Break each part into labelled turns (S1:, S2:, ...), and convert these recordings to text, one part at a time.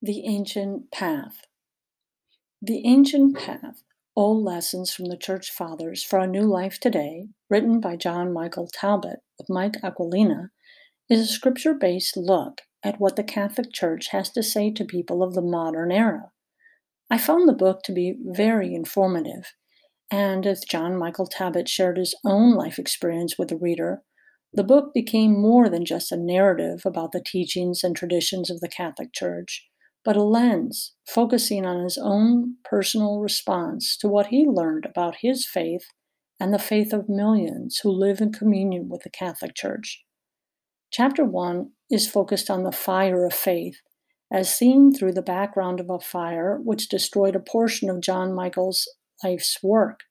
S1: The Ancient Path. The Ancient Path Old Lessons from the Church Fathers for a New Life Today, written by John Michael Talbot with Mike Aquilina, is a scripture based look at what the Catholic Church has to say to people of the modern era. I found the book to be very informative, and as John Michael Talbot shared his own life experience with the reader, the book became more than just a narrative about the teachings and traditions of the Catholic Church but a lens focusing on his own personal response to what he learned about his faith and the faith of millions who live in communion with the Catholic Church. Chapter 1 is focused on the fire of faith, as seen through the background of a fire which destroyed a portion of John Michael's life's work.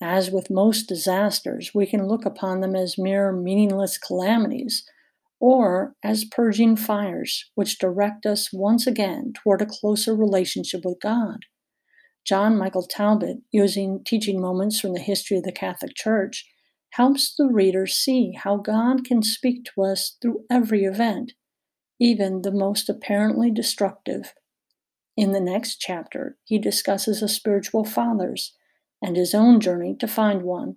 S1: As with most disasters, we can look upon them as mere meaningless calamities or as purging fires, which direct us once again toward a closer relationship with God. John Michael Talbot, using teaching moments from the history of the Catholic Church, helps the reader see how God can speak to us through every event, even the most apparently destructive. In the next chapter, he discusses the spiritual fathers and his own journey to find one.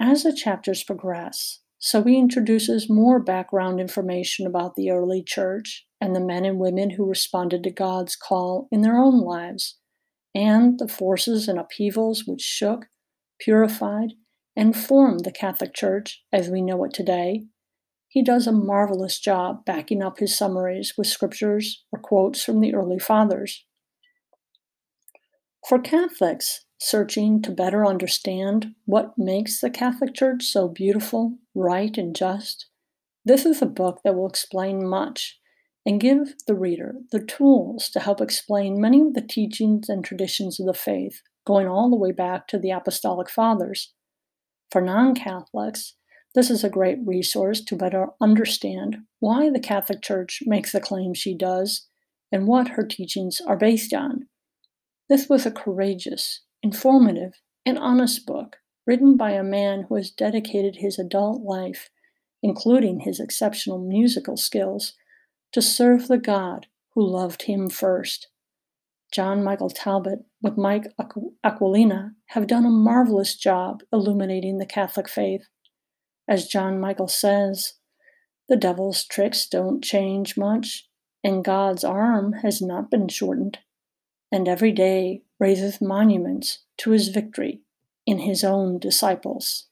S1: As the chapters progress, so he introduces more background information about the early church and the men and women who responded to God's call in their own lives, and the forces and upheavals which shook, purified, and formed the Catholic Church as we know it today. He does a marvelous job backing up his summaries with scriptures or quotes from the early fathers. For Catholics, searching to better understand what makes the Catholic Church so beautiful, right, and just, this is a book that will explain much and give the reader the tools to help explain many of the teachings and traditions of the faith, going all the way back to the Apostolic Fathers. For non Catholics, this is a great resource to better understand why the Catholic Church makes the claims she does and what her teachings are based on. This was a courageous informative, and honest book written by a man who has dedicated his adult life, including his exceptional musical skills, to serve the God who loved him first. John Michael Talbot with Mike Aquilina have done a marvelous job illuminating the Catholic faith. As John Michael says, the devil's tricks don't change much, and God's arm has not been shortened and every day raiseth monuments to his victory in his own disciples.